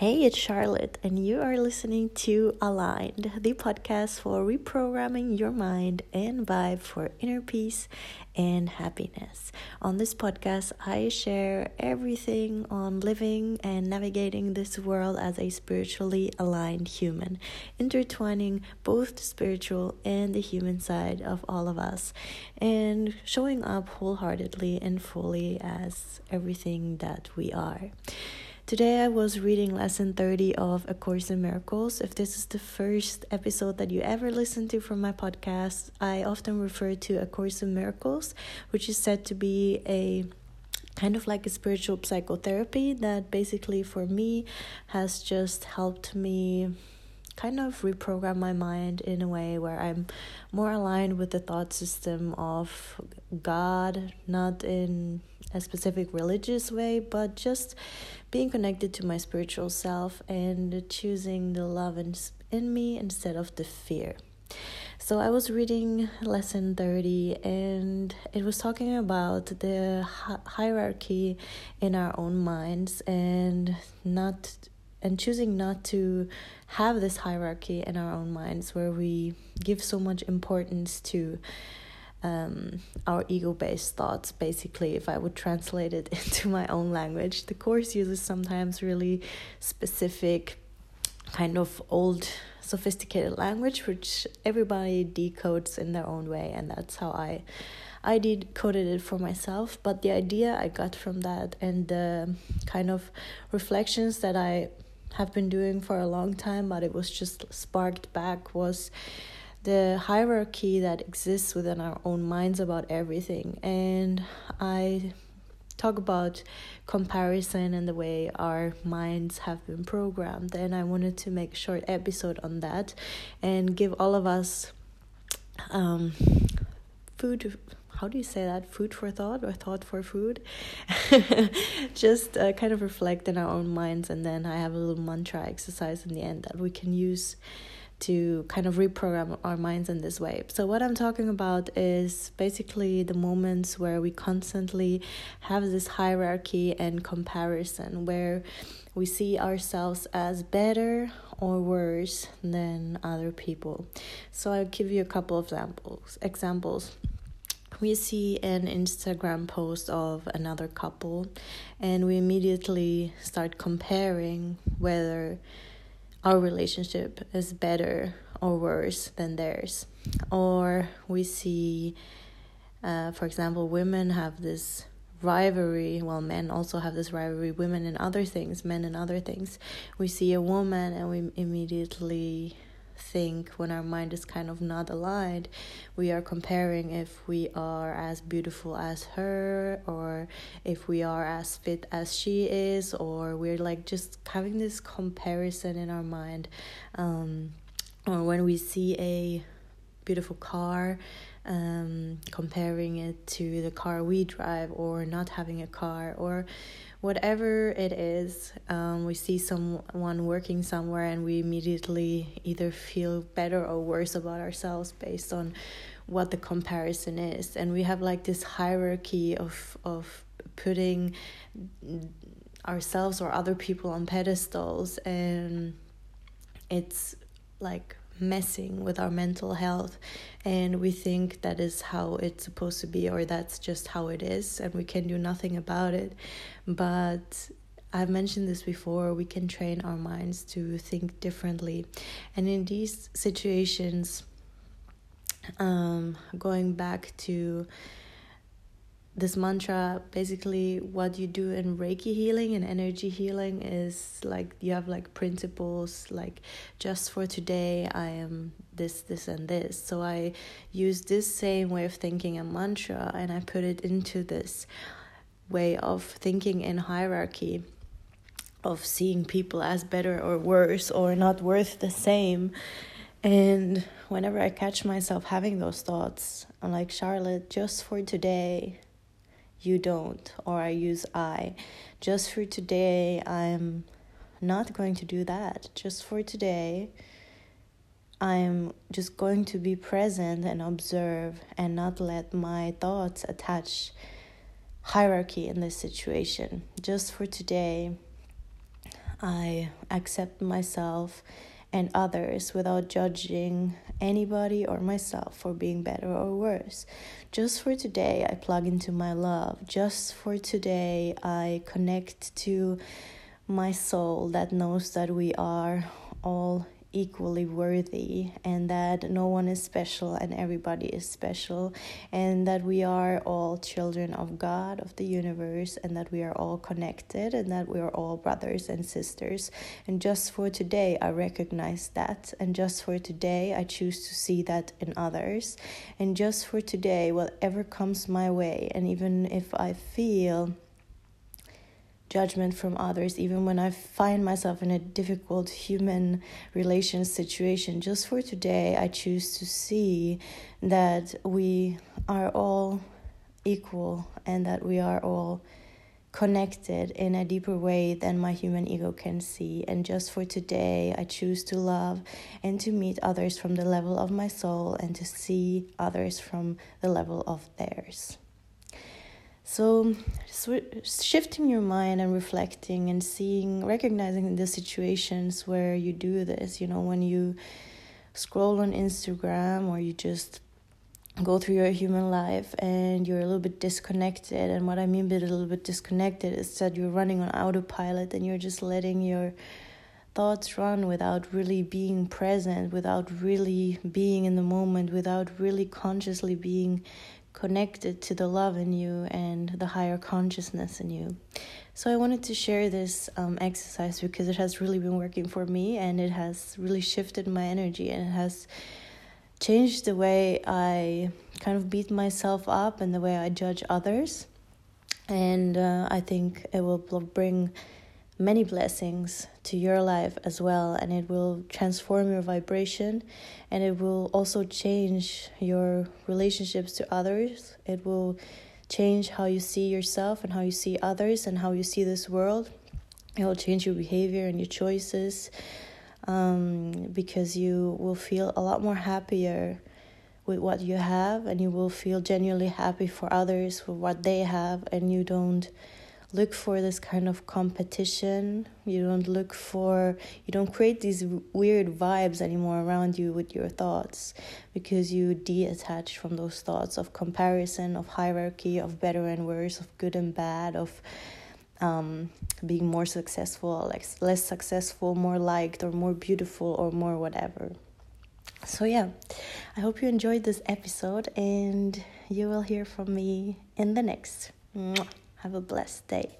Hey, it's Charlotte, and you are listening to Aligned, the podcast for reprogramming your mind and vibe for inner peace and happiness. On this podcast, I share everything on living and navigating this world as a spiritually aligned human, intertwining both the spiritual and the human side of all of us, and showing up wholeheartedly and fully as everything that we are. Today I was reading lesson 30 of A Course in Miracles. If this is the first episode that you ever listen to from my podcast, I often refer to A Course in Miracles, which is said to be a kind of like a spiritual psychotherapy that basically for me has just helped me kind of reprogram my mind in a way where I'm more aligned with the thought system of God, not in a specific religious way, but just being connected to my spiritual self and choosing the love in me instead of the fear. So I was reading lesson 30 and it was talking about the hierarchy in our own minds and not and choosing not to have this hierarchy in our own minds where we give so much importance to um, our ego based thoughts, basically, if I would translate it into my own language. The Course uses sometimes really specific, kind of old, sophisticated language, which everybody decodes in their own way, and that's how I. I decoded it for myself, but the idea I got from that and the kind of reflections that I have been doing for a long time, but it was just sparked back was the hierarchy that exists within our own minds about everything. And I talk about comparison and the way our minds have been programmed. And I wanted to make a short episode on that and give all of us um, food how do you say that food for thought or thought for food just uh, kind of reflect in our own minds and then i have a little mantra exercise in the end that we can use to kind of reprogram our minds in this way. So, what I'm talking about is basically the moments where we constantly have this hierarchy and comparison where we see ourselves as better or worse than other people. So, I'll give you a couple of examples. Examples we see an Instagram post of another couple and we immediately start comparing whether our relationship is better or worse than theirs. Or we see, uh, for example, women have this rivalry, well, men also have this rivalry, women and other things, men and other things. We see a woman and we immediately think when our mind is kind of not aligned, we are comparing if we are as beautiful as her or if we are as fit as she is, or we're like just having this comparison in our mind. Um, or when we see a beautiful car, um, comparing it to the car we drive, or not having a car, or whatever it is, um, we see someone working somewhere and we immediately either feel better or worse about ourselves based on what the comparison is. And we have like this hierarchy of, of putting ourselves or other people on pedestals, and it's like messing with our mental health and we think that is how it's supposed to be or that's just how it is and we can do nothing about it but I've mentioned this before, we can train our minds to think differently. And in these situations, um, going back to this mantra basically what you do in reiki healing and energy healing is like you have like principles like just for today i am this this and this. So i use this same way of thinking a mantra and i put it into this way of thinking in hierarchy of seeing people as better or worse or not worth the same. And whenever i catch myself having those thoughts i'm like charlotte just for today you don't, or I use I. Just for today, I'm not going to do that. Just for today, I'm just going to be present and observe and not let my thoughts attach hierarchy in this situation. Just for today, I accept myself and others without judging anybody or myself for being better or worse. Just for today, I plug into my love. Just for today, I connect to my soul that knows that we are all equally worthy and that no one is special and everybody is special and that we are all children of God of the universe and that we are all connected and that we are all brothers and sisters. And just for today I recognize that. And just for today I choose to see that in others. And just for today whatever comes my way and even if I feel judgment from others, even when I find myself in a difficult human relation situation. Just for today, I choose to see that we are all equal and that we are all connected in a deeper way than my human ego can see. And just for today, I choose to love and to meet others from the level of my soul and to see others from the level of theirs. So, shifting your mind and reflecting and seeing, recognizing the situations where you do this, you know, when you scroll on Instagram or you just go through your human life and you're a little bit disconnected. And what I mean by a little bit disconnected is that you're running on autopilot and you're just letting your thoughts run without really being present, without really being in the moment, without really consciously being connected to the love in you and the higher consciousness in you. So, I wanted to share this um, exercise because it has really been working for me and it has really shifted my energy and it has changed the way I kind of beat myself up and the way I judge others. And uh, I think it will bring many blessings to your life as well, and it will transform your vibration and it will also change your relationships to others. It will change how you see yourself and how you see others and how you see this world. It will change your behavior and your choices um, because you will feel a lot more happier with what you have and you will feel genuinely happy for others for what they have and you don't look for this kind of competition. You don't look for, you don't create these weird vibes anymore around you with your thoughts because you detach from those thoughts of comparison, of hierarchy, of better and worse, of good and bad, of um, being more successful, like less successful, more liked, or more beautiful, or more whatever. So, yeah, I hope you enjoyed this episode and you will hear from me in the next. Mwah. Have a blessed day.